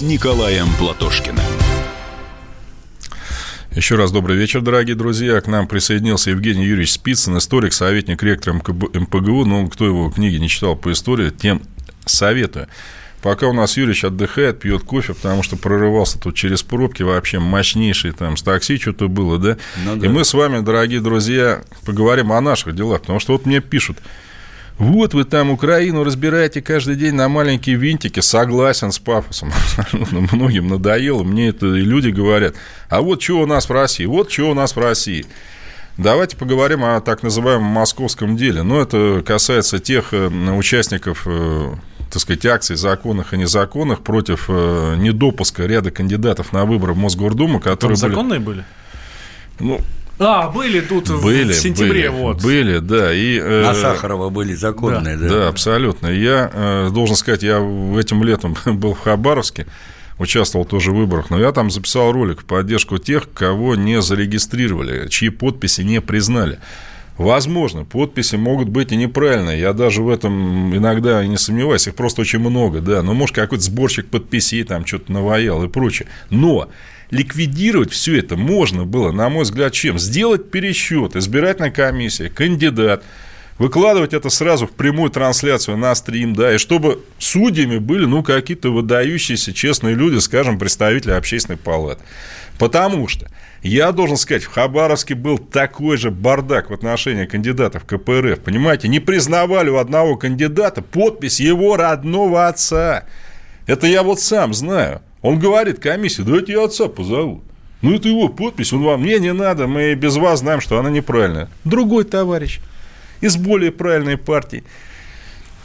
с Николаем Платошкиным. Еще раз добрый вечер, дорогие друзья. К нам присоединился Евгений Юрьевич Спицын, историк, советник, ректор МПГУ. Ну, кто его книги не читал по истории, тем советую. Пока у нас Юрьевич отдыхает, пьет кофе, потому что прорывался тут через пробки, вообще мощнейший там с такси что-то было, да? Ну, да. И мы с вами, дорогие друзья, поговорим о наших делах, потому что вот мне пишут, вот вы там Украину разбираете каждый день на маленькие винтики. Согласен с пафосом. Абсолютно многим надоело. Мне это и люди говорят. А вот что у нас в России? Вот что у нас в России. Давайте поговорим о так называемом московском деле. Но это касается тех э, участников э, так сказать, акций законных и незаконных против э, недопуска ряда кандидатов на выборы в Мосгордуму, которые Там законные были? Ну, а, были тут были, в сентябре, были, вот. Были, да. И, э, На Сахарова были законные, да. Да, да абсолютно. Я э, должен сказать, я этим летом был в Хабаровске, участвовал тоже в выборах, но я там записал ролик в поддержку тех, кого не зарегистрировали, чьи подписи не признали. Возможно, подписи могут быть и неправильные. Я даже в этом иногда и не сомневаюсь. Их просто очень много, да. Но, может, какой-то сборщик подписей там что-то наваял и прочее. Но ликвидировать все это можно было, на мой взгляд, чем? Сделать пересчет, избирательная комиссия, кандидат, выкладывать это сразу в прямую трансляцию на стрим, да, и чтобы судьями были, ну, какие-то выдающиеся честные люди, скажем, представители общественной палаты. Потому что я должен сказать, в Хабаровске был такой же бардак в отношении кандидатов КПРФ. Понимаете, не признавали у одного кандидата подпись его родного отца. Это я вот сам знаю. Он говорит комиссии, давайте я отца позову. Ну, это его подпись, он вам, мне не надо, мы без вас знаем, что она неправильная. Другой товарищ из более правильной партии.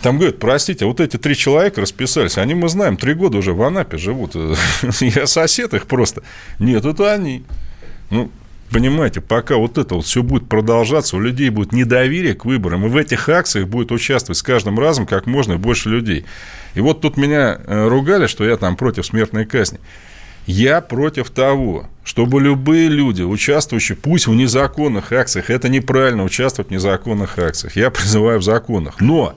Там говорят, простите, вот эти три человека расписались, они, мы знаем, три года уже в Анапе живут. Я сосед их просто. Нет, это они. Ну, понимаете, пока вот это вот все будет продолжаться, у людей будет недоверие к выборам, и в этих акциях будет участвовать с каждым разом как можно больше людей. И вот тут меня э, ругали, что я там против смертной казни. Я против того, чтобы любые люди, участвующие, пусть в незаконных акциях, это неправильно участвовать в незаконных акциях, я призываю в законах, но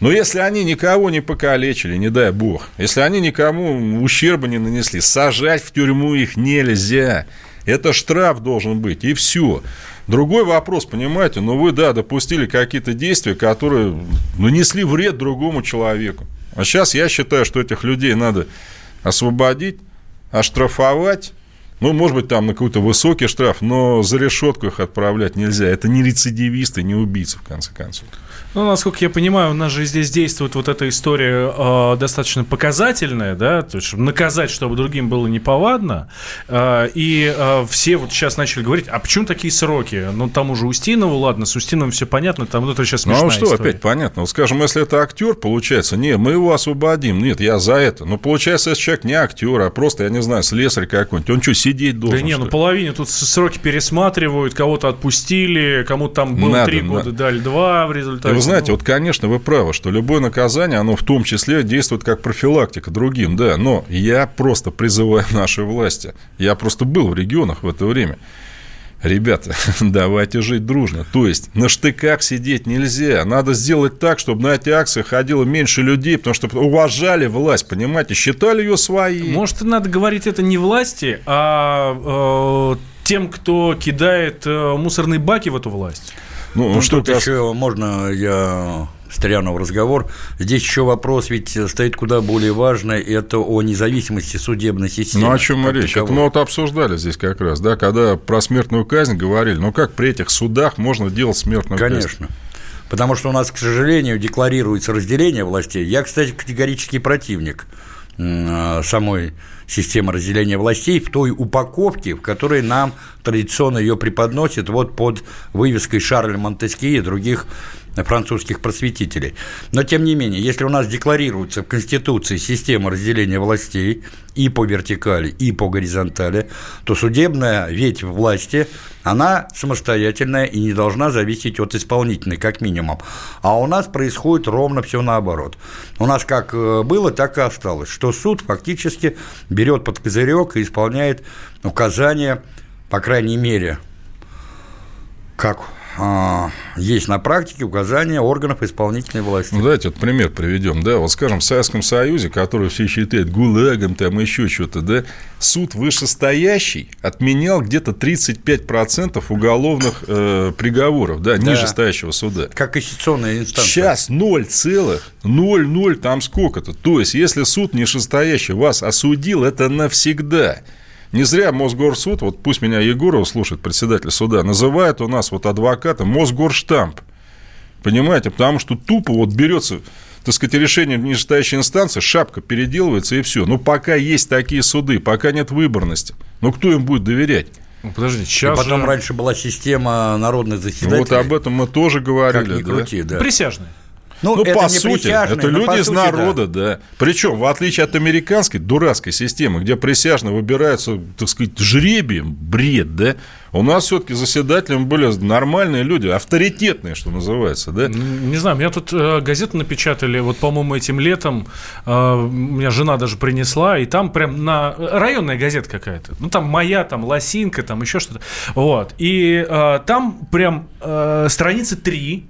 но если они никого не покалечили, не дай бог, если они никому ущерба не нанесли, сажать в тюрьму их нельзя. Это штраф должен быть, и все. Другой вопрос, понимаете, ну вы, да, допустили какие-то действия, которые нанесли вред другому человеку. А сейчас я считаю, что этих людей надо освободить, оштрафовать, ну, может быть, там на какой-то высокий штраф, но за решетку их отправлять нельзя. Это не рецидивисты, не убийцы, в конце концов. Ну, насколько я понимаю, у нас же здесь действует вот эта история э, достаточно показательная, да, то есть чтобы наказать, чтобы другим было неповадно. Э, и э, все вот сейчас начали говорить, а почему такие сроки? Ну, там уже Устинову, ладно, с Устиновым все понятно, там ну, это сейчас смешная Ну, а что история. опять понятно? Вот, скажем, если это актер, получается, нет, мы его освободим, нет, я за это. Но получается, если человек не актер, а просто, я не знаю, слесарь какой-нибудь, он что, сидеть должен? Да не, ну половине тут сроки пересматривают, кого-то отпустили, кому-то там было три года, дали два в результате вы знаете, ну... вот, конечно, вы правы, что любое наказание, оно в том числе действует как профилактика другим, да, но я просто призываю наши власти, я просто был в регионах в это время, Ребята, давайте жить дружно. То есть на штыках сидеть нельзя. Надо сделать так, чтобы на эти акции ходило меньше людей, потому что уважали власть, понимаете, считали ее своей. Может, надо говорить это не власти, а э, тем, кто кидает э, мусорные баки в эту власть. Ну, ну что тут еще можно я Стрянов разговор. Здесь еще вопрос ведь стоит куда более важный, это о независимости судебной системы. Ну, о чем мы речь? Это мы вот обсуждали здесь как раз, да, когда про смертную казнь говорили, ну, как при этих судах можно делать смертную Конечно. казнь? Конечно. Потому что у нас, к сожалению, декларируется разделение властей. Я, кстати, категорический противник самой системы разделения властей в той упаковке, в которой нам традиционно ее преподносят вот под вывеской Шарля Монтески и других французских просветителей. Но, тем не менее, если у нас декларируется в Конституции система разделения властей и по вертикали, и по горизонтали, то судебная ветвь власти, она самостоятельная и не должна зависеть от исполнительной, как минимум. А у нас происходит ровно все наоборот. У нас как э, было, так и осталось, что суд фактически берет под козырек и исполняет указания, по крайней мере, как есть на практике указания органов исполнительной власти. Ну, давайте вот пример приведем. Да, вот скажем, в Советском Союзе, который все считают гулагом, там еще что-то, да, суд вышестоящий отменял где-то 35% уголовных э, приговоров, да, да, нижестоящего суда. Как конституционная инстанция. Сейчас 0,00 там сколько-то. То есть, если суд нижестоящий вас осудил, это навсегда. Не зря Мосгорсуд, вот пусть меня Егоров слушает, председатель суда, называет у нас вот адвоката Мосгорштамп. Понимаете? Потому что тупо вот берется так сказать, решение нижестоящей инстанции, шапка переделывается и все. Но пока есть такие суды, пока нет выборности, ну кто им будет доверять? Ну, подождите, сейчас и потом же... раньше была система народных заседателей. Вот об этом мы тоже говорили. Как ни крути, да. да. Присяжные. Ну, ну по сути, это люди из сути, народа, да. да. Причем, в отличие от американской дурацкой системы, где присяжные выбираются, так сказать, жребием, бред, да, у нас все-таки заседателями были нормальные люди, авторитетные, что называется, да? Не знаю, меня тут э, газету напечатали, вот, по-моему, этим летом, э, меня жена даже принесла, и там прям на... Районная газета какая-то, ну, там моя, там, лосинка, там еще что-то, вот, и э, там прям э, страницы три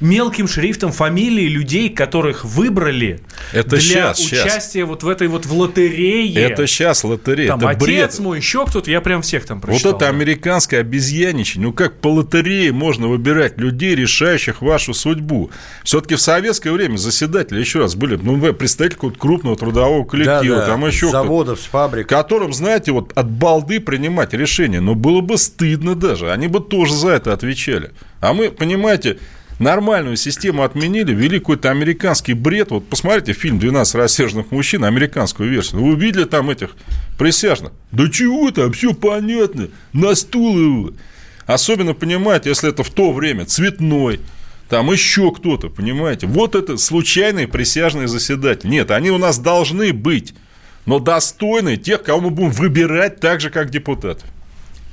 мелким шрифтом фамилии людей, которых выбрали это для сейчас, участия сейчас. вот в этой вот в лотерее. Это сейчас лотерея. Там это отец бред. мой, еще кто-то, я прям всех там прочитал. Вот это американское обезьяничание. Ну как по лотерее можно выбирать людей, решающих вашу судьбу? Все-таки в советское время заседатели, еще раз, были, ну, вы представитель какого-то крупного трудового коллектива, да, да. там еще заводов, с фабрик. Которым, знаете, вот от балды принимать решения. Но было бы стыдно даже. Они бы тоже за это отвечали. А мы, понимаете, нормальную систему отменили, ввели какой-то американский бред. Вот посмотрите фильм «12 рассерженных мужчин», американскую версию. Вы увидели там этих присяжных? Да чего там, все понятно, на стул его. Особенно, понимаете, если это в то время цветной, там еще кто-то, понимаете. Вот это случайные присяжные заседатели. Нет, они у нас должны быть, но достойны тех, кого мы будем выбирать так же, как депутатов.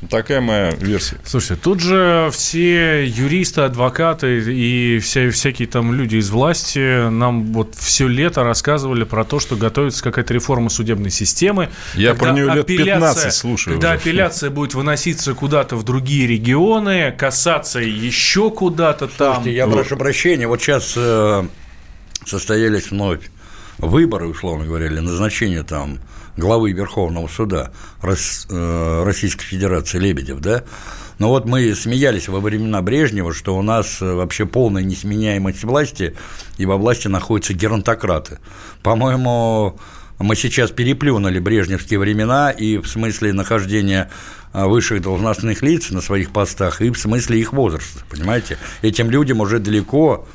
Такая моя версия. Слушайте, тут же все юристы, адвокаты и вся, всякие там люди из власти нам вот все лето рассказывали про то, что готовится какая-то реформа судебной системы. Я про нее лет 15 слушаю. Когда уже. апелляция будет выноситься куда-то в другие регионы, касаться еще куда-то там. Слушайте, я прошу прощения, вот сейчас э, состоялись вновь выборы, условно говоря, или назначение там главы Верховного суда э, Российской Федерации Лебедев, да, но вот мы смеялись во времена Брежнева, что у нас э, вообще полная несменяемость власти, и во власти находятся геронтократы. По-моему, мы сейчас переплюнули брежневские времена и в смысле нахождения э, высших должностных лиц на своих постах, и в смысле их возраста, понимаете? Этим людям уже далеко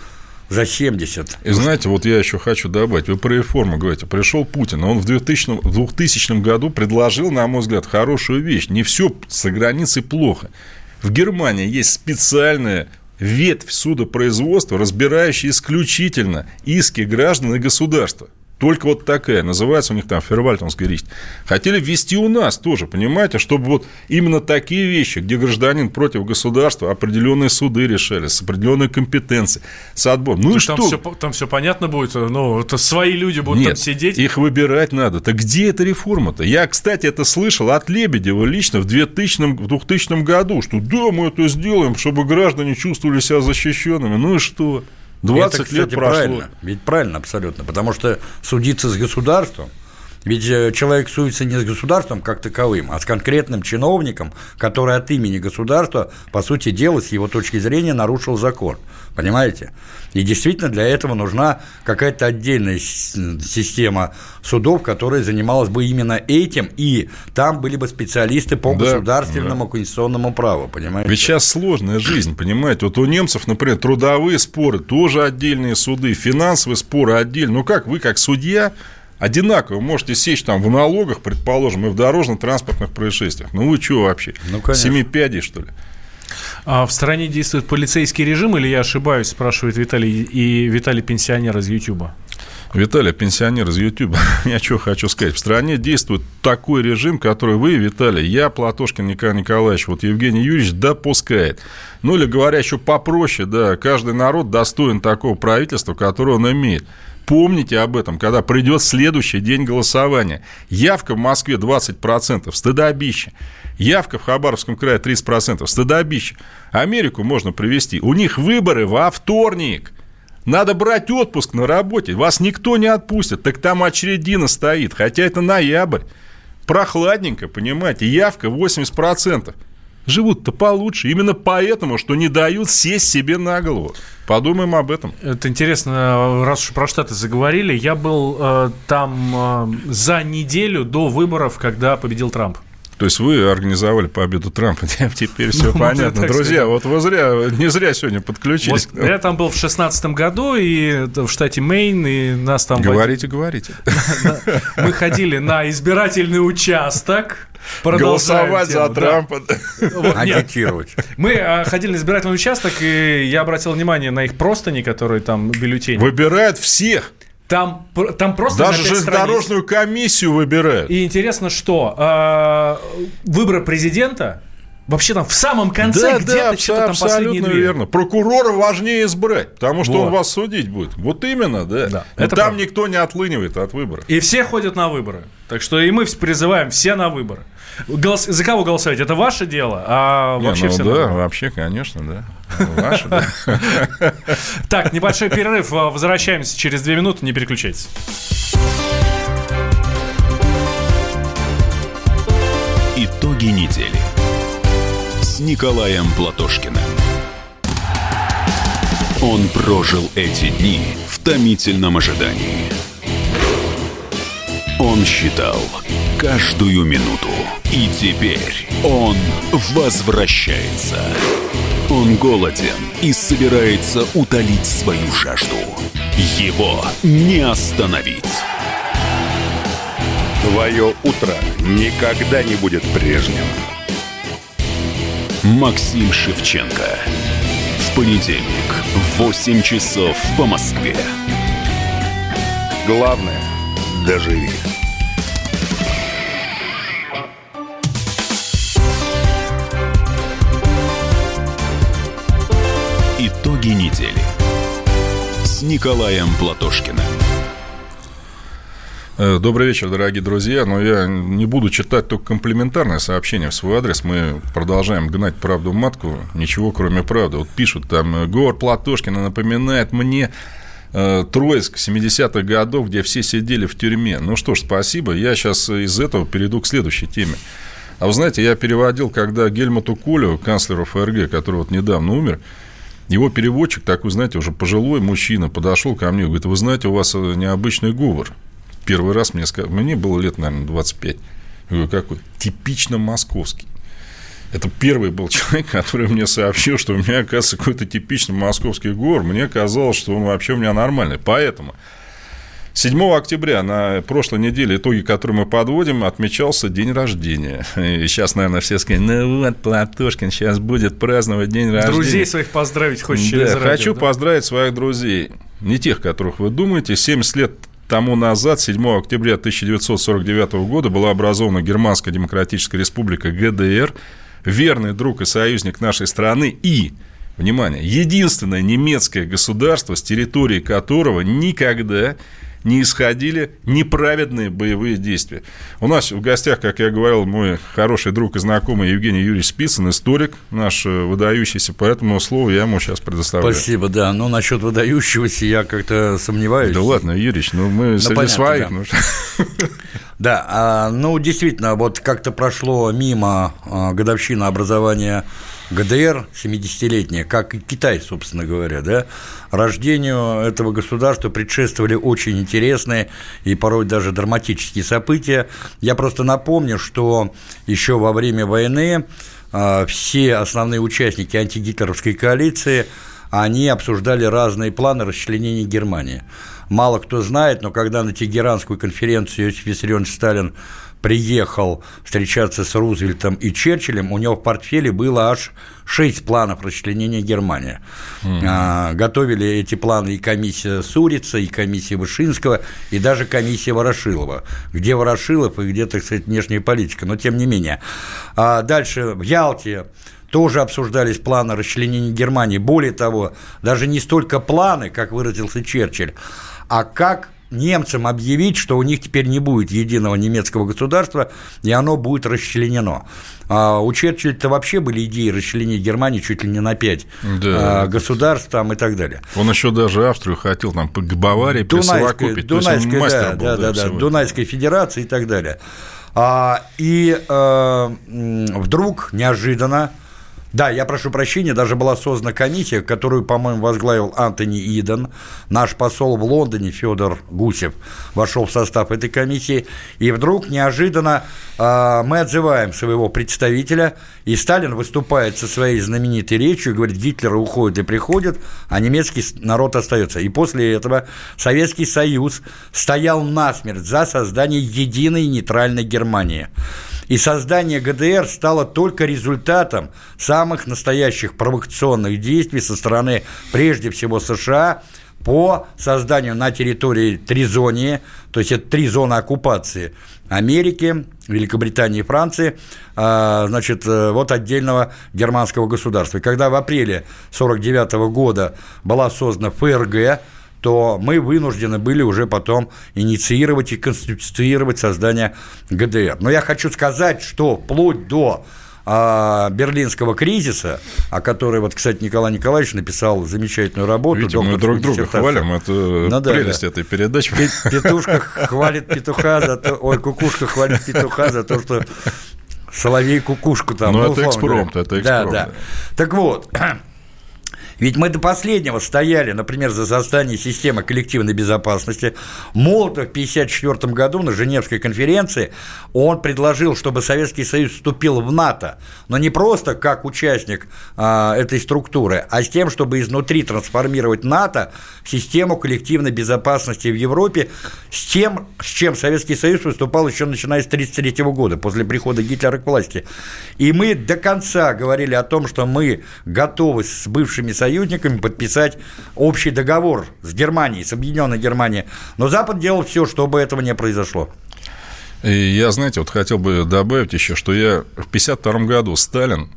за 70. И знаете, вот я еще хочу добавить, вы про реформу говорите, пришел Путин, он в 2000, в 2000 году предложил, на мой взгляд, хорошую вещь. Не все за границей плохо. В Германии есть специальная ветвь судопроизводства, разбирающая исключительно иски граждан и государства. Только вот такая, называется у них там Фервальтонская речь. Хотели ввести у нас тоже, понимаете, чтобы вот именно такие вещи, где гражданин против государства, определенные суды решали, с определенной компетенцией, с отбором. Ну и там что? Все, там все понятно будет, ну, это свои люди будут Нет, там сидеть. их выбирать надо. Так где эта реформа-то? Я, кстати, это слышал от Лебедева лично в 2000, в 2000 году, что да, мы это сделаем, чтобы граждане чувствовали себя защищенными. Ну и что? 20 это, кстати, лет прошло. Правильно, ведь правильно абсолютно, потому что судиться с государством, ведь э, человек суется не с государством как таковым, а с конкретным чиновником, который от имени государства, по сути дела, с его точки зрения, нарушил закон. Понимаете? И действительно для этого нужна какая-то отдельная система судов, которая занималась бы именно этим, и там были бы специалисты по да, государственному да. конституционному праву, понимаете? Ведь сейчас сложная жизнь, понимаете? Вот у немцев, например, трудовые споры тоже отдельные суды, финансовые споры отдельные. Ну как вы, как судья, одинаково можете сечь там в налогах, предположим, и в дорожно-транспортных происшествиях. Ну вы что вообще? Ну, конечно. Семи пядей, что ли? А в стране действует полицейский режим, или я ошибаюсь, спрашивает Виталий, и Виталий пенсионер из Ютуба? Виталий, пенсионер из Ютуба, я что хочу сказать. В стране действует такой режим, который вы, Виталий, я, Платошкин Николай Николаевич, вот Евгений Юрьевич допускает. Ну, или говоря еще попроще, да, каждый народ достоин такого правительства, которое он имеет. Помните об этом, когда придет следующий день голосования. Явка в Москве 20%, стыдобище. Явка в Хабаровском крае 30%. Стыдобище. Америку можно привести. У них выборы во вторник. Надо брать отпуск на работе. Вас никто не отпустит. Так там очередина стоит. Хотя это ноябрь. Прохладненько, понимаете. Явка 80% живут-то получше. Именно поэтому, что не дают сесть себе на голову. Подумаем об этом. Это интересно, раз уж про Штаты заговорили. Я был э, там э, за неделю до выборов, когда победил Трамп. То есть вы организовали победу Трампа, теперь все ну, понятно. Друзья, сказать. вот вы зря, не зря сегодня подключились. Вот, я там был в шестнадцатом году, и в штате Мейн, и нас там... Говорите, говорите. Мы ходили на избирательный участок, Голосовать за Трампа. Агитировать. Мы а, ходили на избирательный участок, и я обратил внимание на их простыни, которые там бюллетени. Выбирают всех. Там, там просто Даже железнодорожную комиссию выбирают. И интересно, что э, выборы президента Вообще там в самом конце да, где-то да, что-то там абсолютно верно. Прокурора важнее избрать, потому что вот. он вас судить будет. Вот именно, да. да Но это там правда. никто не отлынивает от выборов. И все ходят на выборы. Так что и мы призываем все на выборы. Голос... За кого голосовать? Это ваше дело, а вообще Не, ну, все Да, вообще, конечно, да. Ваше, да. Так, небольшой перерыв. Возвращаемся через две минуты. Не переключайтесь. Итоги недели с Николаем Платошкиным. Он прожил эти дни в томительном ожидании. Он считал каждую минуту. И теперь он возвращается. Он голоден и собирается утолить свою жажду. Его не остановить. Твое утро никогда не будет прежним. Максим Шевченко. В понедельник в 8 часов по Москве. Главное – доживи. Итоги недели с Николаем Платошкиным. Э, добрый вечер, дорогие друзья. Но я не буду читать только комплиментарное сообщение в свой адрес. Мы продолжаем гнать правду матку. Ничего, кроме правды. Вот пишут там, Гор Платошкина напоминает мне э, Троицк 70-х годов, где все сидели в тюрьме. Ну что ж, спасибо. Я сейчас из этого перейду к следующей теме. А вы знаете, я переводил, когда Гельмуту Колю, канцлеру ФРГ, который вот недавно умер, его переводчик, такой, знаете, уже пожилой мужчина, подошел ко мне и говорит, вы знаете, у вас э, необычный говор. Первый раз мне сказали, мне было лет, наверное, 25. Я говорю, какой? Типично московский. Это первый был человек, который мне сообщил, что у меня, оказывается, какой-то типичный московский говор. Мне казалось, что он вообще у меня нормальный. Поэтому 7 октября на прошлой неделе, итоги которые мы подводим, отмечался день рождения. И сейчас, наверное, все скажут, ну вот, Платошкин сейчас будет праздновать день рождения. Друзей своих поздравить хочешь да, через радио, хочу да? поздравить своих друзей. Не тех, которых вы думаете. 70 лет тому назад, 7 октября 1949 года, была образована Германская Демократическая Республика ГДР, верный друг и союзник нашей страны и Внимание, единственное немецкое государство, с территории которого никогда не исходили неправедные боевые действия. У нас в гостях, как я говорил, мой хороший друг и знакомый Евгений Юрьевич Спицын, историк наш э, выдающийся, поэтому слово я ему сейчас предоставляю. Спасибо, да. Но насчет выдающегося я как-то сомневаюсь. Да ладно, Юрьевич, ну мы ну, среди понятно, своих. Да. Ну... Да, а, ну действительно, вот как-то прошло мимо а, годовщина образования ГДР 70-летняя, как и Китай, собственно говоря, да, рождению этого государства предшествовали очень интересные и порой даже драматические события. Я просто напомню, что еще во время войны а, все основные участники антигитлеровской коалиции они обсуждали разные планы расчленения Германии. Мало кто знает, но когда на Тегеранскую конференцию Иосиф Виссарионович Сталин приехал встречаться с Рузвельтом и Черчиллем, у него в портфеле было аж шесть планов расчленения Германии. Mm-hmm. А, готовили эти планы и комиссия Сурица, и комиссия Вышинского, и даже комиссия Ворошилова. Где Ворошилов и где, так сказать, внешняя политика, но тем не менее. А дальше в Ялте тоже обсуждались планы расчленения Германии. Более того, даже не столько планы, как выразился Черчилль, а как немцам объявить, что у них теперь не будет единого немецкого государства, и оно будет расчленено. А у Черчилля-то вообще были идеи расчленения Германии чуть ли не на пять да. а, государств там и так далее. Он еще даже Австрию хотел там к Баварии присовокупить. Дунайская, да, да, да, да, Дунайской Федерации и так далее. А, и а, вдруг неожиданно да, я прошу прощения, даже была создана комиссия, которую, по-моему, возглавил Антони Иден. Наш посол в Лондоне Федор Гусев вошел в состав этой комиссии. И вдруг неожиданно э, мы отзываем своего представителя, и Сталин выступает со своей знаменитой речью, говорит, Гитлер уходит и приходит, а немецкий народ остается. И после этого Советский Союз стоял насмерть за создание единой нейтральной Германии. И создание ГДР стало только результатом самых настоящих провокационных действий со стороны, прежде всего, США по созданию на территории Тризонии, то есть это три зоны оккупации Америки, Великобритании и Франции, а, значит, э, вот отдельного германского государства. И когда в апреле 1949 года была создана ФРГ, то мы вынуждены были уже потом инициировать и конституировать создание ГДР. Но я хочу сказать, что вплоть до а, берлинского кризиса, о которой, вот, кстати, Николай Николаевич написал замечательную работу. Видите, мы друг друга хвалим, это ну, да, прелесть да. этой передачи. Петушка хвалит петуха за то, ой, кукушка хвалит петуха за то, что соловей кукушку там. Ну, ну это экспромт, это экспромт. Да, да. Так вот, ведь мы до последнего стояли, например, за создание системы коллективной безопасности. Молотов в 1954 году на Женевской конференции он предложил, чтобы Советский Союз вступил в НАТО, но не просто как участник а, этой структуры, а с тем, чтобы изнутри трансформировать НАТО в систему коллективной безопасности в Европе, с тем, с чем Советский Союз выступал еще начиная с 1933 года, после прихода Гитлера к власти. И мы до конца говорили о том, что мы готовы с бывшими союзниками союзниками подписать общий договор с Германией, с Объединенной Германией. Но Запад делал все, чтобы этого не произошло. И я, знаете, вот хотел бы добавить еще, что я в 1952 году Сталин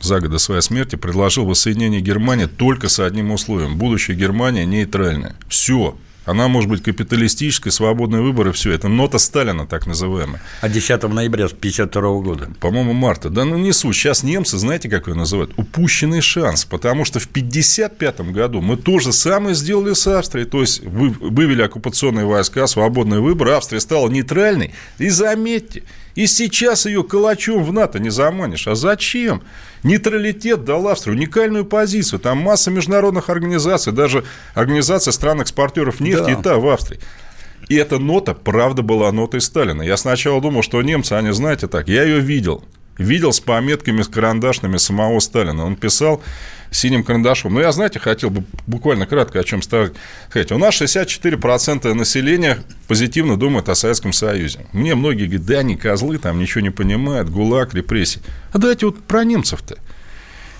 за год до своей смерти предложил воссоединение Германии только с одним условием. Будущая Германия нейтральная. Все. Она может быть капиталистической, свободный выбор и все. Это нота Сталина, так называемая. А 10 ноября 1952 года? По-моему, марта. Да ну не суть. Сейчас немцы, знаете, как ее называют? Упущенный шанс. Потому что в 1955 году мы то же самое сделали с Австрией. То есть вывели оккупационные войска, свободный выбор. Австрия стала нейтральной. И заметьте, и сейчас ее калачом в НАТО не заманишь. А зачем? Нейтралитет дал Австрии уникальную позицию. Там масса международных организаций, даже организация стран-экспортеров нефти да. и та в Австрии. И эта нота, правда, была нотой Сталина. Я сначала думал, что немцы, они, знаете, так, я ее видел. Видел с пометками, с карандашными самого Сталина. Он писал синим карандашом. Но я, знаете, хотел бы буквально кратко о чем сказать. У нас 64% населения позитивно думают о Советском Союзе. Мне многие говорят, да, они козлы, там ничего не понимают, ГУЛАГ, репрессии. А давайте вот про немцев-то.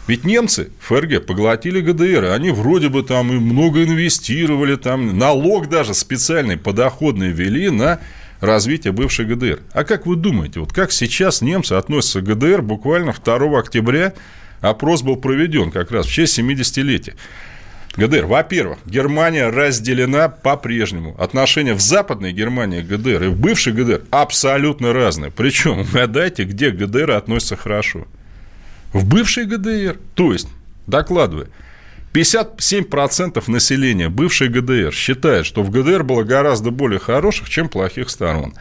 Ведь немцы ФРГ поглотили ГДР, они вроде бы там и много инвестировали, там налог даже специальный подоходный ввели на развитие бывшей ГДР. А как вы думаете, вот как сейчас немцы относятся к ГДР буквально 2 октября опрос был проведен как раз в честь 70-летия. ГДР. Во-первых, Германия разделена по-прежнему. Отношения в Западной Германии ГДР и в бывшей ГДР абсолютно разные. Причем, угадайте, где ГДР относится хорошо. В бывшей ГДР. То есть, докладывая, 57% населения бывшей ГДР считает, что в ГДР было гораздо более хороших, чем плохих сторон.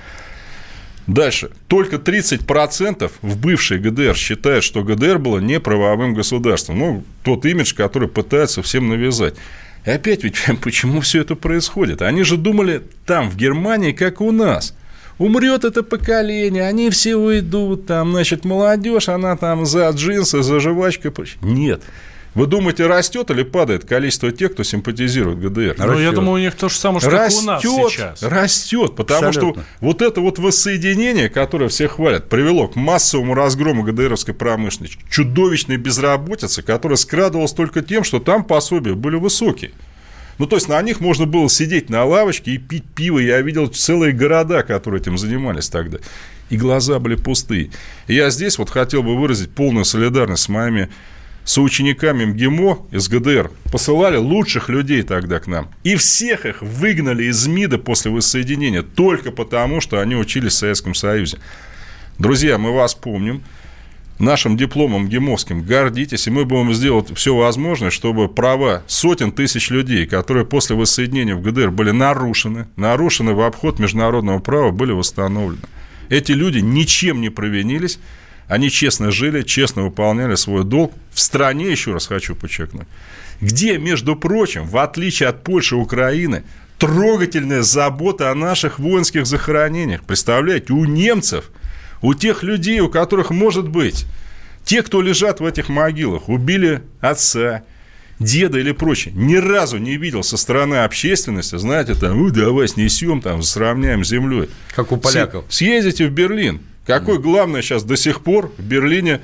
Дальше. Только 30% в бывшей ГДР считают, что ГДР было неправовым государством. Ну, тот имидж, который пытаются всем навязать. И опять ведь почему все это происходит? Они же думали там, в Германии, как у нас. Умрет это поколение, они все уйдут, там, значит, молодежь, она там за джинсы, за жвачкой. Нет. Вы думаете, растет или падает количество тех, кто симпатизирует ГДР? Ну, растет. я думаю, у них то же самое, что растет, у нас сейчас. Растет, потому Абсолютно. что вот это вот воссоединение, которое все хвалят, привело к массовому разгрому ГДРовской промышленности, чудовищной безработице, которая скрадывалась только тем, что там пособия были высокие. Ну, то есть, на них можно было сидеть на лавочке и пить пиво. Я видел целые города, которые этим занимались тогда. И глаза были пустые. И я здесь вот хотел бы выразить полную солидарность с моими соучениками МГИМО из ГДР посылали лучших людей тогда к нам. И всех их выгнали из МИДа после воссоединения только потому, что они учились в Советском Союзе. Друзья, мы вас помним. Нашим дипломом ГИМовским гордитесь, и мы будем сделать все возможное, чтобы права сотен тысяч людей, которые после воссоединения в ГДР были нарушены, нарушены в обход международного права, были восстановлены. Эти люди ничем не провинились, они честно жили, честно выполняли свой долг в стране, еще раз хочу подчеркнуть, где, между прочим, в отличие от Польши и Украины, трогательная забота о наших воинских захоронениях. Представляете, у немцев, у тех людей, у которых, может быть, те, кто лежат в этих могилах, убили отца, деда или прочее, ни разу не видел со стороны общественности, знаете, там, ну, давай снесем, там, сравняем с землей. Как у поляков. Съездите в Берлин, какой главное сейчас до сих пор в Берлине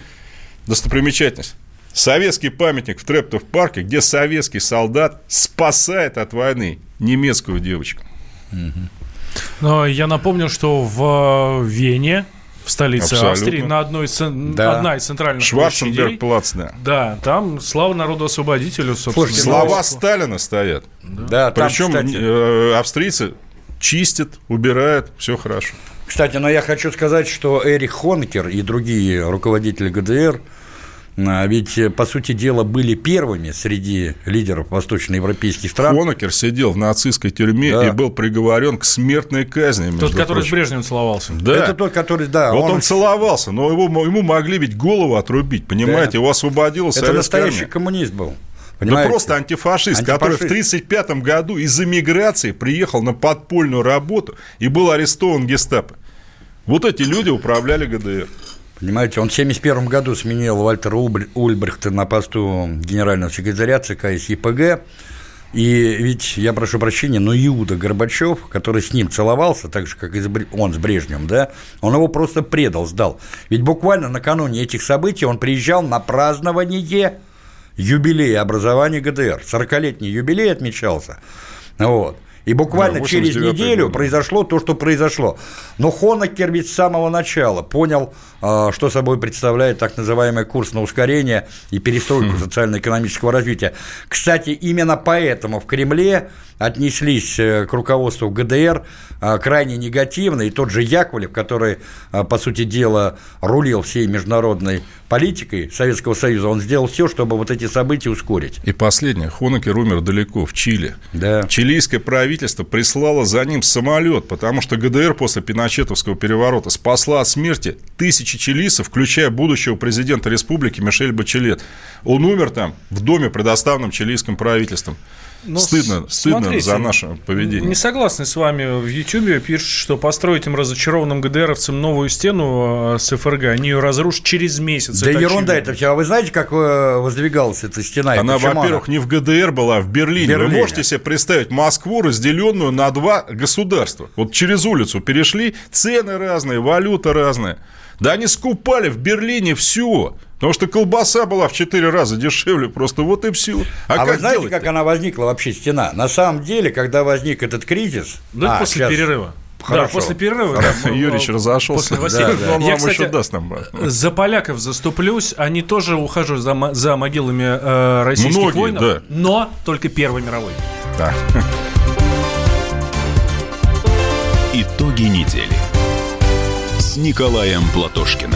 достопримечательность? Советский памятник в Трептов парке, где советский солдат спасает от войны немецкую девочку. Но я напомню, что в Вене, в столице Абсолютно. Австрии, на одной Да. одна из центральных площадей. Шварценберг-плац, да. Да, там слава народу-освободителю, собственно. Слушайте, Слова ну, Сталина стоят. Да, там, Причем кстати, э, австрийцы чистят, убирают, все хорошо. Кстати, но я хочу сказать, что Эрих Хонекер и другие руководители ГДР а, ведь, э, по сути дела, были первыми среди лидеров восточноевропейских стран. Хонекер сидел в нацистской тюрьме Да. и был приговорен к смертной казни. Тот, который с. Брежневым целовался. Да. Это тот, который, да, вот он, он- целовался, но его, ему могли ведь голову отрубить, понимаете? Да. Его освободила это настоящий армия. коммунист был. Да Понимаете? просто антифашист, который в Антифашист. 1935 году из эмиграции приехал на подпольную работу и был арестован гестапо. Вот эти люди управляли ГДР. Понимаете, он в 1971 году сменил Вальтера Ульбр- Ульбрихта на посту генерального секретаря ЦК СИПГ. И ведь, я прошу прощения, но Иуда Горбачев, который с ним целовался, так же, как и он с Брежневым, да, он его просто предал, сдал. Ведь буквально накануне этих событий он приезжал на празднование юбилея образования ГДР. 40-летний юбилей отмечался. Вот. И буквально Да, через 89-й неделю год. произошло то, что произошло. Но Хонекер ведь с самого начала понял, а, что собой представляет так называемый курс на ускорение и перестройку социально-экономического развития. Кстати, именно поэтому в Кремле отнеслись э, к руководству ГДР а, крайне негативно, и тот же Яковлев, который, а, по сути дела, рулил всей международной политикой Советского Союза, он сделал все, чтобы вот эти события ускорить. И последнее. Хонекер умер далеко, в Чили. Да. Чилийское правительство прислало за ним самолет, потому что ГДР после Пиночетовского переворота спасла от смерти тысячи чилийцев, включая будущего президента республики Мишель Бачелет. Он умер там, в доме, предоставленном чилийским правительством. Ну, стыдно, с- стыдно смотрите, за наше поведение. Не согласны с вами в Ютьюбе, пишут, что построить им разочарованным ГДРовцам новую стену э, с ФРГ, они ее разрушат через месяц. Да Это ерунда очевидно. это все. А вы знаете, как э, воздвигалась эта стена? Она, во-первых, не в ГДР была, а в Берлине. Вы Берлине. можете себе представить Москву, разделенную на два государства. Вот через улицу перешли, цены разные, валюта разная. Да они скупали в Берлине все. Потому что колбаса была в 4 раза дешевле. Просто вот и все. А, А, как вы знаете, делать-то? как она возникла вообще стена? На самом деле, когда возник этот кризис... Ну, это А, после щас. перерыва. Хорошо. Да, после перерыва. да, Юрич разошелся. После. Да, да. Он Я, вам кстати, еще даст нам. За поляков заступлюсь. Они тоже ухаживают за, за могилами э, российских Многие, воинов, да. но только Первой мировой. Да. Итоги недели с Николаем Платошкиным.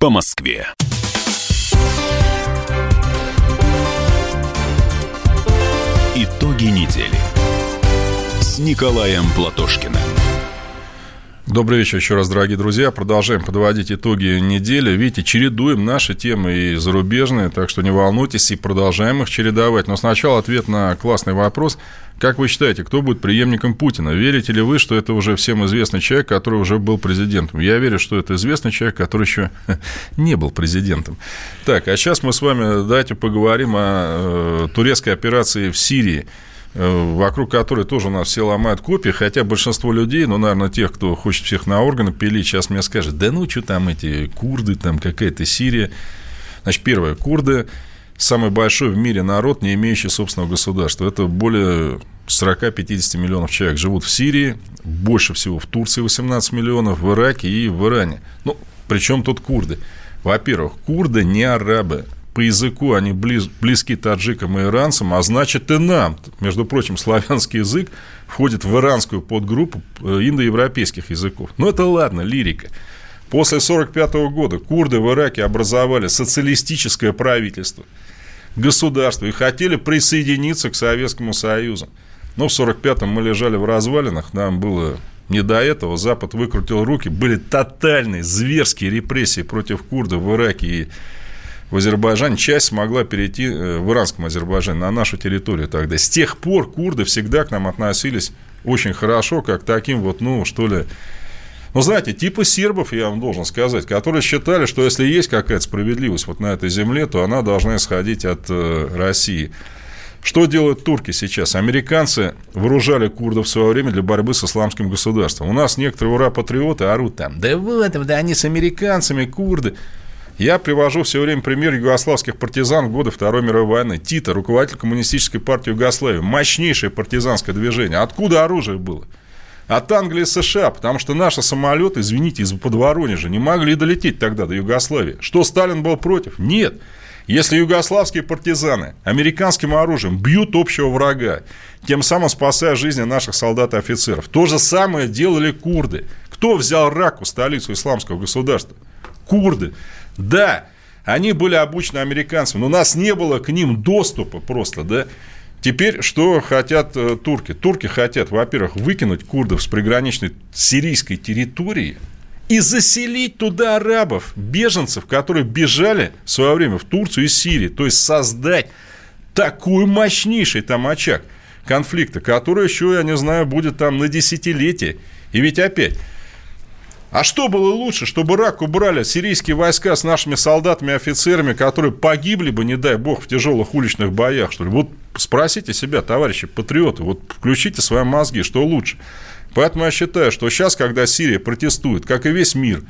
по Москве. Итоги недели с Николаем Платошкиным. Добрый вечер еще раз, дорогие друзья. Продолжаем подводить итоги недели. Видите, чередуем наши темы и зарубежные, так что не волнуйтесь и продолжаем их чередовать. Но сначала ответ на классный вопрос. Как вы считаете, кто будет преемником Путина? Верите ли вы, что это уже всем известный человек, который уже был президентом? Я верю, что это известный человек, который еще не был президентом. Так, а сейчас мы с вами давайте поговорим о э, турецкой операции в Сирии. Э, вокруг которой тоже у нас все ломают копии, хотя большинство людей, ну, наверное, тех, кто хочет всех на органы пилить, сейчас мне скажет, да ну, что там эти курды, там какая-то Сирия. Значит, первое, курды самый большой в мире народ, не имеющий собственного государства. Это более 40-50 миллионов человек живут в Сирии, больше всего в Турции 18 миллионов, в Ираке и в Иране. Ну, причем тут курды. Во-первых, курды не арабы, по языку они близ, близки таджикам и иранцам, а значит и нам. Между прочим, славянский язык входит в иранскую подгруппу э, индоевропейских языков. Но это ладно, лирика. После 1945 года курды в Ираке образовали социалистическое правительство, государство и хотели присоединиться к Советскому Союзу. Но в 1945-м мы лежали в развалинах, нам было не до этого, Запад выкрутил руки, были тотальные зверские репрессии против курдов в Ираке и в Азербайджане, часть смогла перейти э, в иранском Азербайджане, на нашу территорию тогда. С тех пор курды всегда к нам относились очень хорошо, как таким вот, ну, что ли, ну, знаете, типа сербов, я вам должен сказать, которые считали, что если есть какая-то справедливость вот на этой земле, то она должна исходить от э, России. Что делают турки сейчас? Американцы вооружали курдов в свое время для борьбы с исламским государством. У нас некоторые ура-патриоты орут там, да вот, да они с американцами, курды. Я привожу все время пример югославских партизан в годы Второй мировой войны. Тита, руководитель коммунистической партии Югославии. Мощнейшее партизанское движение. Откуда оружие было? От Англии и США, потому что наши самолеты, извините, из-под Воронежа не могли долететь тогда до Югославии. Что, Сталин был против? Нет. Если югославские партизаны американским оружием бьют общего врага, тем самым спасая жизни наших солдат и офицеров, то же самое делали курды. Кто взял Раку, столицу исламского государства? Курды. Да, они были обучены американцами, но у нас не было к ним доступа просто, да. Теперь что хотят э, турки? Турки хотят, во-первых, выкинуть курдов с приграничной сирийской территории и заселить туда арабов, беженцев, которые бежали в свое время в Турцию из Сирии. То есть создать такой мощнейший там очаг конфликта, который еще, я не знаю, будет там на десятилетие. И ведь опять, а что было лучше, чтобы Ирак убрали сирийские войска с нашими солдатами офицерами, которые погибли бы, не дай бог, в тяжелых уличных боях, что ли? Вот спросите себя, товарищи патриоты, вот включите свои мозги, что лучше. Поэтому я считаю, что сейчас, когда Сирия протестует, как и весь мир,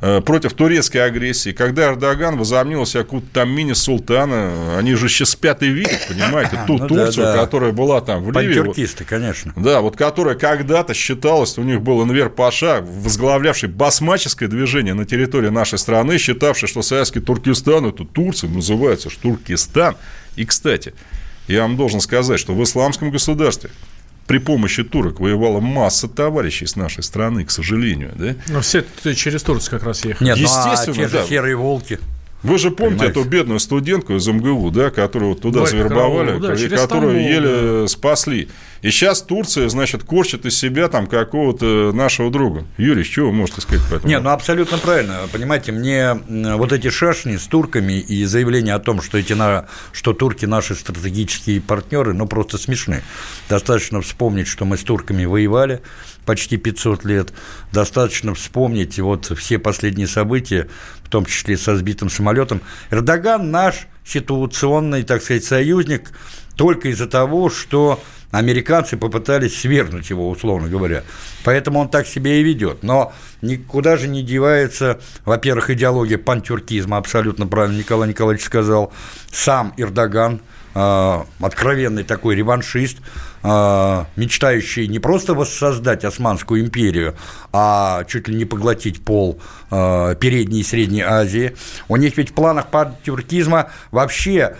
против турецкой агрессии, когда Эрдоган возомнил себя какую-то там мини-султана, они же сейчас пятый видят, понимаете, ту ну, Турцию, да, да. которая была там в Ливии. Пантюркисты, конечно. Да, вот которая когда-то считалась, у них был Энвер Паша, возглавлявший басмаческое движение на территории нашей страны, считавший, что советский Туркестан – это Турция, называется же Туркестан. И, кстати, я вам должен сказать, что в исламском государстве при помощи турок воевала масса товарищей с нашей страны, к сожалению. Да? Но все через Турцию как раз ехали. Нет, Естественно, ну, а те да. серые волки. Вы же помните Понимаете? эту бедную студентку из МГУ, да, которую вот туда Ой, завербовали, да, и которую Стамбул, еле да. спасли. И сейчас Турция, значит, корчит из себя там какого-то нашего друга. Юрий, что вы можете сказать по этому? Не, ну абсолютно правильно. Понимаете, мне вот эти шашни с турками и заявление о том, что, эти на... что турки наши стратегические партнеры, ну просто смешны. Достаточно вспомнить, что мы с турками воевали почти 500 лет. Достаточно вспомнить вот все последние события, в том числе со сбитым самолетом. Эрдоган наш ситуационный, так сказать, союзник только из-за того, что американцы попытались свергнуть его, условно говоря. Поэтому он так себя и ведет. Но никуда же не девается, во-первых, идеология пантюркизма, абсолютно правильно Николай Николаевич сказал, сам Эрдоган, откровенный такой реваншист, э, мечтающий не просто воссоздать Османскую империю, а чуть ли не поглотить пол э, Передней и Средней Азии. У них ведь в планах пантюркизма вообще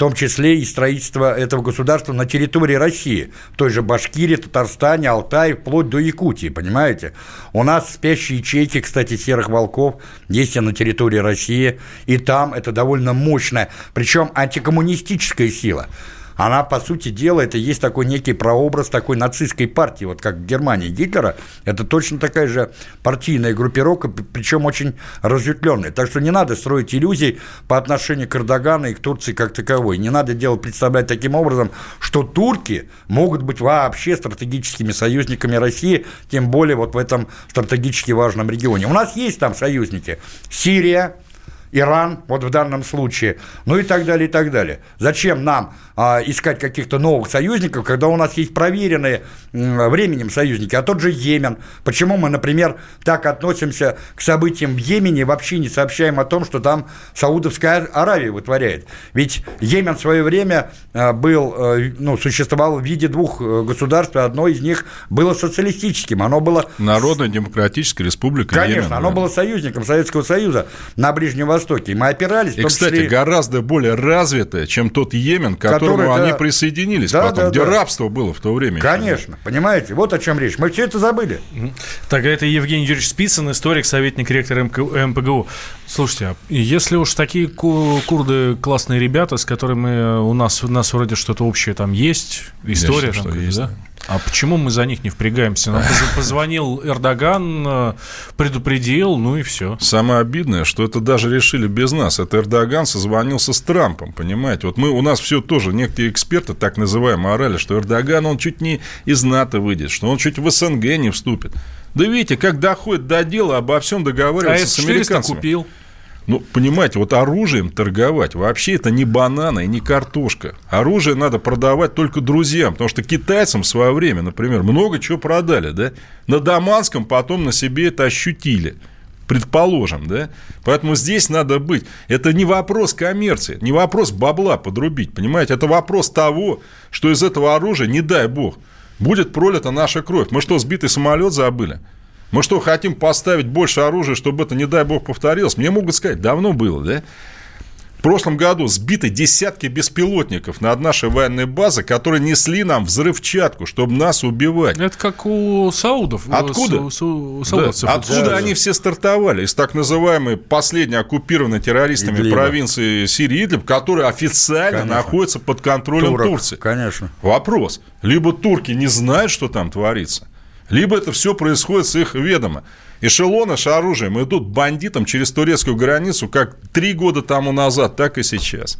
том числе и строительство этого государства на территории России, в той же Башкирии, Татарстане, Алтае, вплоть до Якутии, понимаете? У нас спящие ячейки, кстати, серых волков есть и на территории России, и там это довольно мощная, причем антикоммунистическая сила – она, по сути дела, это есть такой некий прообраз такой нацистской партии, вот как в Германии Гитлера, это точно такая же партийная группировка, причем очень разветвленная. Так что не надо строить иллюзий по отношению к Эрдогану и к Турции как таковой. Не надо делать представлять таким образом, что турки могут быть вообще стратегическими союзниками России, тем более вот в этом стратегически важном регионе. У нас есть там союзники. Сирия, Иран, вот в данном случае, ну и так далее, и так далее. Зачем нам а, искать каких-то новых союзников, когда у нас есть проверенные временем союзники, а тот же Йемен. Почему мы, например, так относимся к событиям в Йемене, вообще не сообщаем о том, что там Саудовская Аравия вытворяет? Ведь Йемен в свое время а, был, э, ну, существовал в виде двух э, государств, и одно из них было социалистическим, оно было... Народная демократическая республика Конечно, Йемен, оно да. было союзником Советского Союза на Ближнем Востоке, и мы опирались... И, кстати, числе... гораздо более развитое, чем тот Йемен, который которому да. они присоединились да, потом, да, где да. рабство было в то время. Конечно, еще. понимаете, вот о чем речь. Мы все это забыли. Так, это Евгений Юрьевич Спицын, историк, советник ректора МПГУ. Слушайте, а если уж такие курды классные ребята, с которыми у нас, у нас вроде что-то общее там есть, история считаю, там, что есть, да? А почему мы за них не впрягаемся? Нам позвонил Эрдоган, э, предупредил, ну и все. Самое обидное, что это даже решили без нас. Это Эрдоган созвонился с Трампом, понимаете? Вот мы, у нас все тоже, некоторые эксперты, так называемые, орали, что Эрдоган, он чуть не из НАТО выйдет, что он чуть в СНГ не вступит. Да видите, как доходит до дела, обо всем договариваться а с американцами. купил. Ну, понимаете, вот оружием торговать вообще это не бананы и не картошка. Оружие надо продавать только друзьям, потому что китайцам в свое время, например, много чего продали, да? На Даманском потом на себе это ощутили предположим, да? Поэтому здесь надо быть. Это не вопрос коммерции, не вопрос бабла подрубить, понимаете? Это вопрос того, что из этого оружия, не дай бог, будет пролита наша кровь. Мы что, сбитый самолет забыли? Мы что, хотим поставить больше оружия, чтобы это, не дай бог, повторилось? Мне могут сказать, давно было, да? В прошлом году сбиты десятки беспилотников над нашей военной базой, которые несли нам взрывчатку, чтобы нас убивать. Это как у саудов. Откуда? С, у саудовцев. Да. Откуда да, они да. все стартовали? Из так называемой последней оккупированной террористами Идлиба. провинции Сирии Идлиб, которая официально конечно. находится под контролем Турок, Турции. Конечно. Вопрос. Либо турки не знают, что там творится, либо это все происходит с их ведома. Эшелоны с оружием идут бандитам через турецкую границу как три года тому назад, так и сейчас.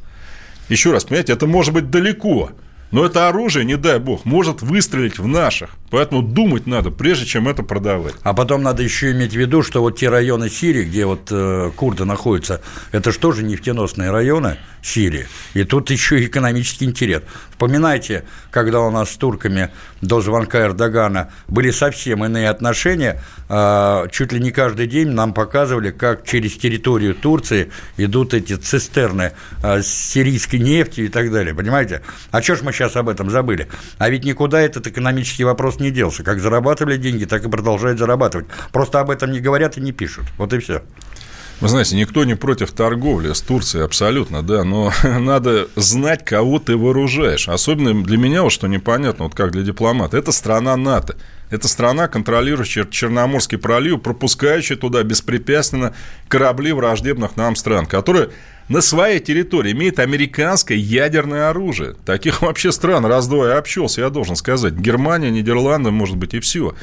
Еще раз, понимаете, это может быть далеко, но это оружие, не дай бог, может выстрелить в наших. Поэтому думать надо, прежде чем это продавать. А потом надо еще иметь в виду, что вот те районы Сирии, где вот э, курды находятся, это же тоже нефтеносные районы Сирии. И тут еще экономический интерес. Вспоминайте, когда у нас с турками до звонка Эрдогана были совсем иные отношения, э, чуть ли не каждый день нам показывали, как через территорию Турции идут эти цистерны э, с сирийской нефтью и так далее. Понимаете? А что ж мы сейчас об этом забыли? А ведь никуда этот экономический вопрос не делся. Как зарабатывали деньги, так и продолжают зарабатывать. Просто об этом не говорят и не пишут. Вот и все. Вы знаете, никто не против торговли с Турцией, абсолютно, да, но надо знать, кого ты вооружаешь. Особенно для меня, вот что непонятно, вот как для дипломата, это страна НАТО. Это страна, контролирующая Черноморский пролив, пропускающая туда беспрепятственно корабли враждебных нам стран, которые на своей территории имеет американское ядерное оружие. Таких вообще стран раз-два и общался, я должен сказать. Германия, Нидерланды, может быть, и все.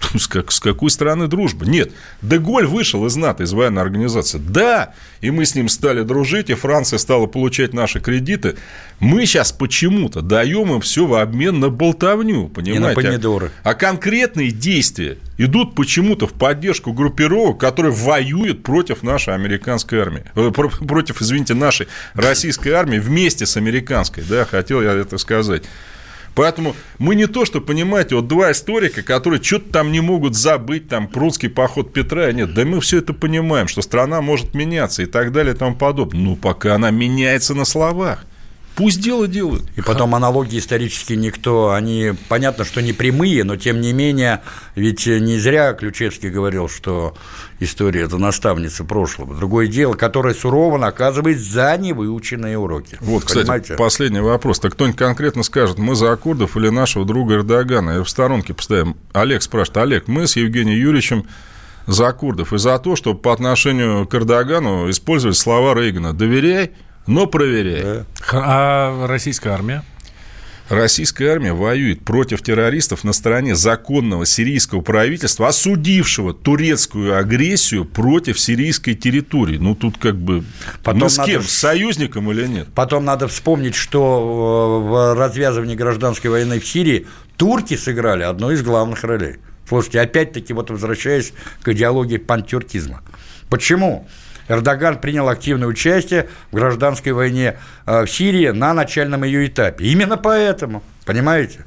С, как, с какой стороны дружба? Нет, Деголь вышел из НАТО, из военной организации. Да, и мы с ним стали дружить, и Франция стала получать наши кредиты. Мы сейчас почему-то даем им все в обмен на болтовню, понимаете? И на помидоры. А, а конкретные действия идут почему-то в поддержку группировок, которые воюют против нашей американской армии. Э, против, извините, нашей российской армии вместе с американской, да, хотел я это сказать. Поэтому мы не то, что, понимаете, вот два историка, которые что-то там не могут забыть, там, прусский поход Петра, нет, да мы все это понимаем, что страна может меняться и так далее и тому подобное. Ну, пока она меняется на словах. Пусть дело делают. И потом аналогии исторически никто, они, понятно, что не прямые, но тем не менее, ведь не зря Ключевский говорил, что история – это наставница прошлого. Другое дело, которое сурово наказывает за невыученные уроки. Вот, Понимаете? кстати, последний вопрос. Так кто-нибудь конкретно скажет, мы за Акурдов или нашего друга Эрдогана? Я в сторонке поставим. Олег спрашивает, Олег, мы с Евгением Юрьевичем за курдов и за то, чтобы по отношению к Эрдогану использовать слова Рейгана «доверяй», но проверяй. Да. А российская армия? Российская армия воюет против террористов на стороне законного сирийского правительства, осудившего турецкую агрессию против сирийской территории. Ну, тут как бы... Потом ну, с кем? Надо... С союзником или нет? Потом надо вспомнить, что в развязывании гражданской войны в Сирии турки сыграли одну из главных ролей. Слушайте, опять-таки, вот возвращаясь к идеологии пантюркизма. Почему? Эрдоган принял активное участие в гражданской войне э, в Сирии на начальном ее этапе. Именно поэтому, понимаете?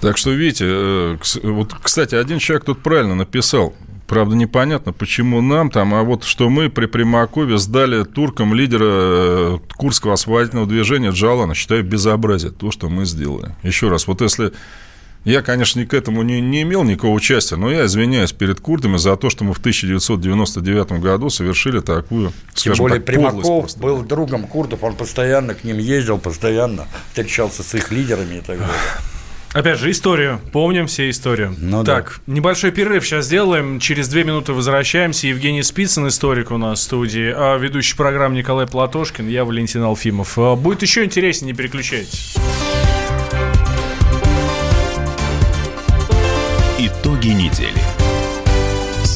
Так что, видите, э, вот, кстати, один человек тут правильно написал. Правда, непонятно, почему нам там, а вот что мы при Примакове сдали туркам лидера э, Курского освободительного движения Джалана. Считаю безобразие то, что мы сделали. Еще раз, вот если я, конечно, к этому не, не имел никакого участия, но я извиняюсь перед курдами за то, что мы в 1999 году совершили такую, Тем скажем более, так, Примаков был другом курдов, он постоянно к ним ездил, постоянно встречался с их лидерами и так далее. Опять же, историю. Помним все историю. Ну, так, да. небольшой перерыв сейчас сделаем. Через две минуты возвращаемся. Евгений Спицын, историк у нас в студии. А ведущий программы Николай Платошкин. Я Валентин Алфимов. А будет еще интереснее, не переключайтесь.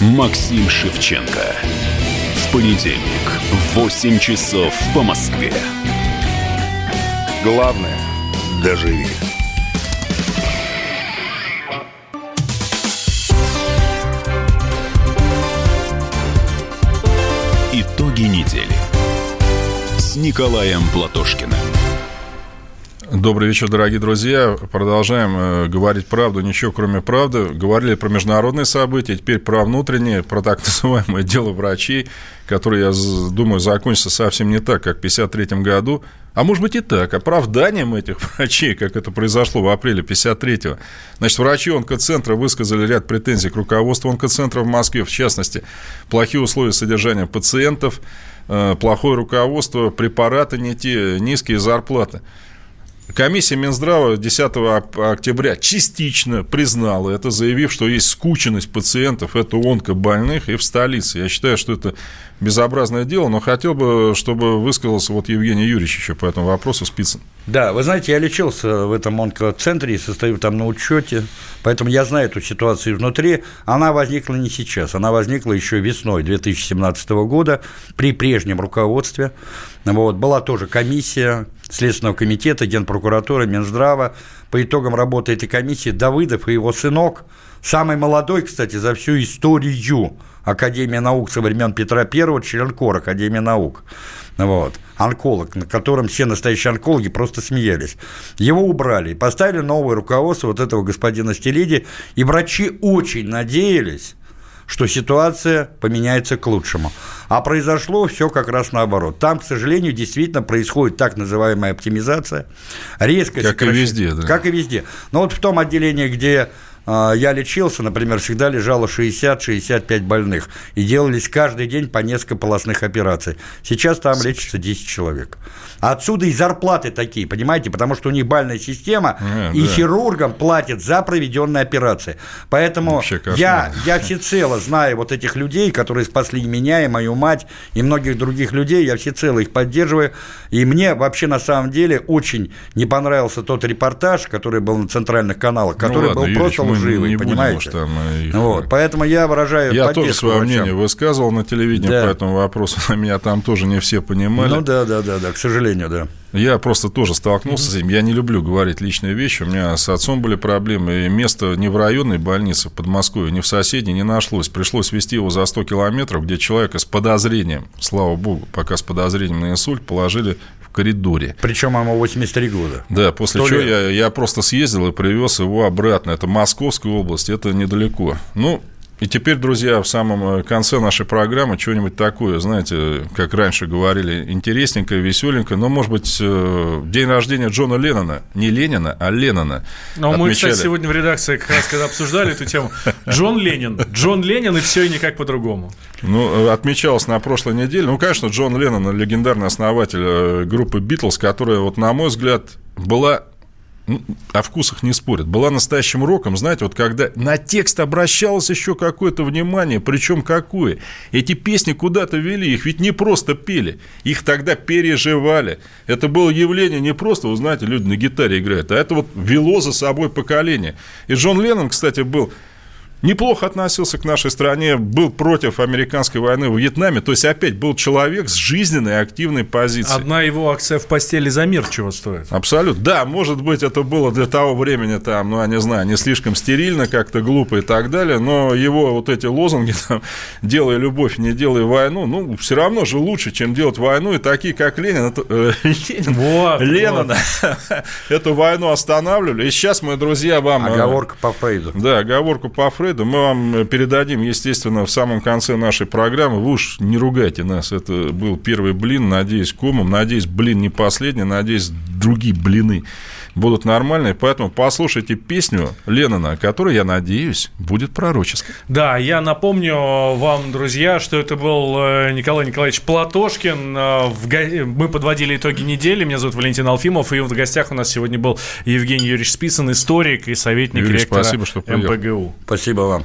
Максим Шевченко. В понедельник в 8 часов по Москве. Главное – доживи. Итоги недели с Николаем Платошкиным. Добрый вечер, дорогие друзья. Продолжаем э, говорить правду, ничего кроме правды. Говорили про международные события, теперь про внутренние, про так называемое дело врачей, которое, я думаю, закончится совсем не так, как в 1953 году. А может быть и так. Оправданием этих врачей, как это произошло в апреле 1953-го. Значит, врачи онкоцентра высказали ряд претензий к руководству онкоцентра в Москве, в частности, плохие условия содержания пациентов, э, плохое руководство, препараты не те, низкие зарплаты. Комиссия Минздрава 10 октября частично признала это, заявив, что есть скученность пациентов, это онкобольных и в столице. Я считаю, что это безобразное дело, но хотел бы, чтобы высказался вот Евгений Юрьевич еще по этому вопросу, Спицын. Да, вы знаете, я лечился в этом онкоцентре и состою там на учете, поэтому я знаю эту ситуацию внутри. Она возникла не сейчас, она возникла еще весной 2017 года при прежнем руководстве. Вот, была тоже комиссия Следственного комитета, Генпрокуратуры, Минздрава. По итогам работы этой комиссии Давыдов и его сынок, самый молодой, кстати, за всю историю Академии наук со времен Петра I, член КОР Академии наук. Вот. Онколог, на котором все настоящие онкологи просто смеялись. Его убрали и поставили новое руководство вот этого господина Стелиди, и врачи очень надеялись, что ситуация поменяется к лучшему. А произошло все как раз наоборот. Там, к сожалению, действительно происходит так называемая оптимизация, резкая Как сокращение, и везде, да. Как и везде. Но вот в том отделении, где я лечился, например, всегда лежало 60-65 больных, и делались каждый день по несколько полостных операций. Сейчас там лечится 10 человек. Отсюда и зарплаты такие, понимаете, потому что у них бальная система, а, и да. хирургам платят за проведенные операции. Поэтому я, я всецело знаю вот этих людей, которые спасли меня и мою мать, и многих других людей, я всецело их поддерживаю. И мне вообще на самом деле очень не понравился тот репортаж, который был на центральных каналах, ну который ну, ладно, был Юрич, просто лживый, не понимаете? Будем, там их... вот, поэтому я выражаю Я тоже свое врачам. мнение высказывал на телевидении да. по этому вопросу, на меня там тоже не все понимали. Ну да, да, да, да, к сожалению да. Я просто тоже столкнулся mm-hmm. с этим. Я не люблю говорить личные вещи. У меня с отцом были проблемы. И место не в районной больнице в Подмосковье, не в соседней не нашлось. Пришлось везти его за 100 километров, где человека с подозрением, слава богу, пока с подозрением на инсульт, положили коридоре. Причем ему 83 года. Да, после чего я, я просто съездил и привез его обратно. Это Московская область, это недалеко. Ну, И теперь, друзья, в самом э, конце нашей программы что-нибудь такое, знаете, как раньше говорили, интересненькое, веселенькое, но, может быть, э, день рождения Джона Леннона, не Ленина, а Леннона. Но отмечали. мы, кстати, сегодня в редакции как раз, когда обсуждали эту тему, Джон Ленин, Джон Ленин и все и никак по-другому. Ну, э, отмечалось на прошлой неделе. Ну, конечно, Джон Леннон, легендарный основатель группы Битлз, которая, вот, на мой взгляд, была о вкусах не спорят. Была настоящим роком, знаете, вот когда на текст обращалось еще какое-то внимание, причем какое. Эти песни куда-то вели, их ведь не просто пели, их тогда переживали. Это было явление не просто, вы знаете, люди на гитаре играют, а это вот вело за собой поколение. И Джон Леннон, кстати, был неплохо относился к нашей стране, был против американской войны в Вьетнаме. То есть, опять, был человек с жизненной активной позицией. Одна его акция в постели за мир чего стоит? Абсолютно. Да, может быть, это было для того времени, там, ну, я не знаю, не слишком стерильно, как-то глупо и так далее, но его вот эти лозунги, там, делай любовь, не делай войну, ну, все равно же лучше, чем делать войну, и такие, как Ленин, это, э, Ленин вот, Ленина вот. эту войну останавливали. И сейчас мы, друзья, вам... Э, оговорка по Фрейду. Да, оговорку по Фрейду Фрейда мы вам передадим, естественно, в самом конце нашей программы. Вы уж не ругайте нас. Это был первый блин, надеюсь, комом. Надеюсь, блин не последний. Надеюсь, другие блины будут нормальные. Поэтому послушайте песню Леннона, которая, я надеюсь, будет пророческой. Да, я напомню вам, друзья, что это был э, Николай Николаевич Платошкин. Э, мы подводили итоги недели. Меня зовут Валентин Алфимов. И в гостях у нас сегодня был Евгений Юрьевич Списан, историк и советник Юрий, ректора спасибо, что МПГУ. Спасибо вам.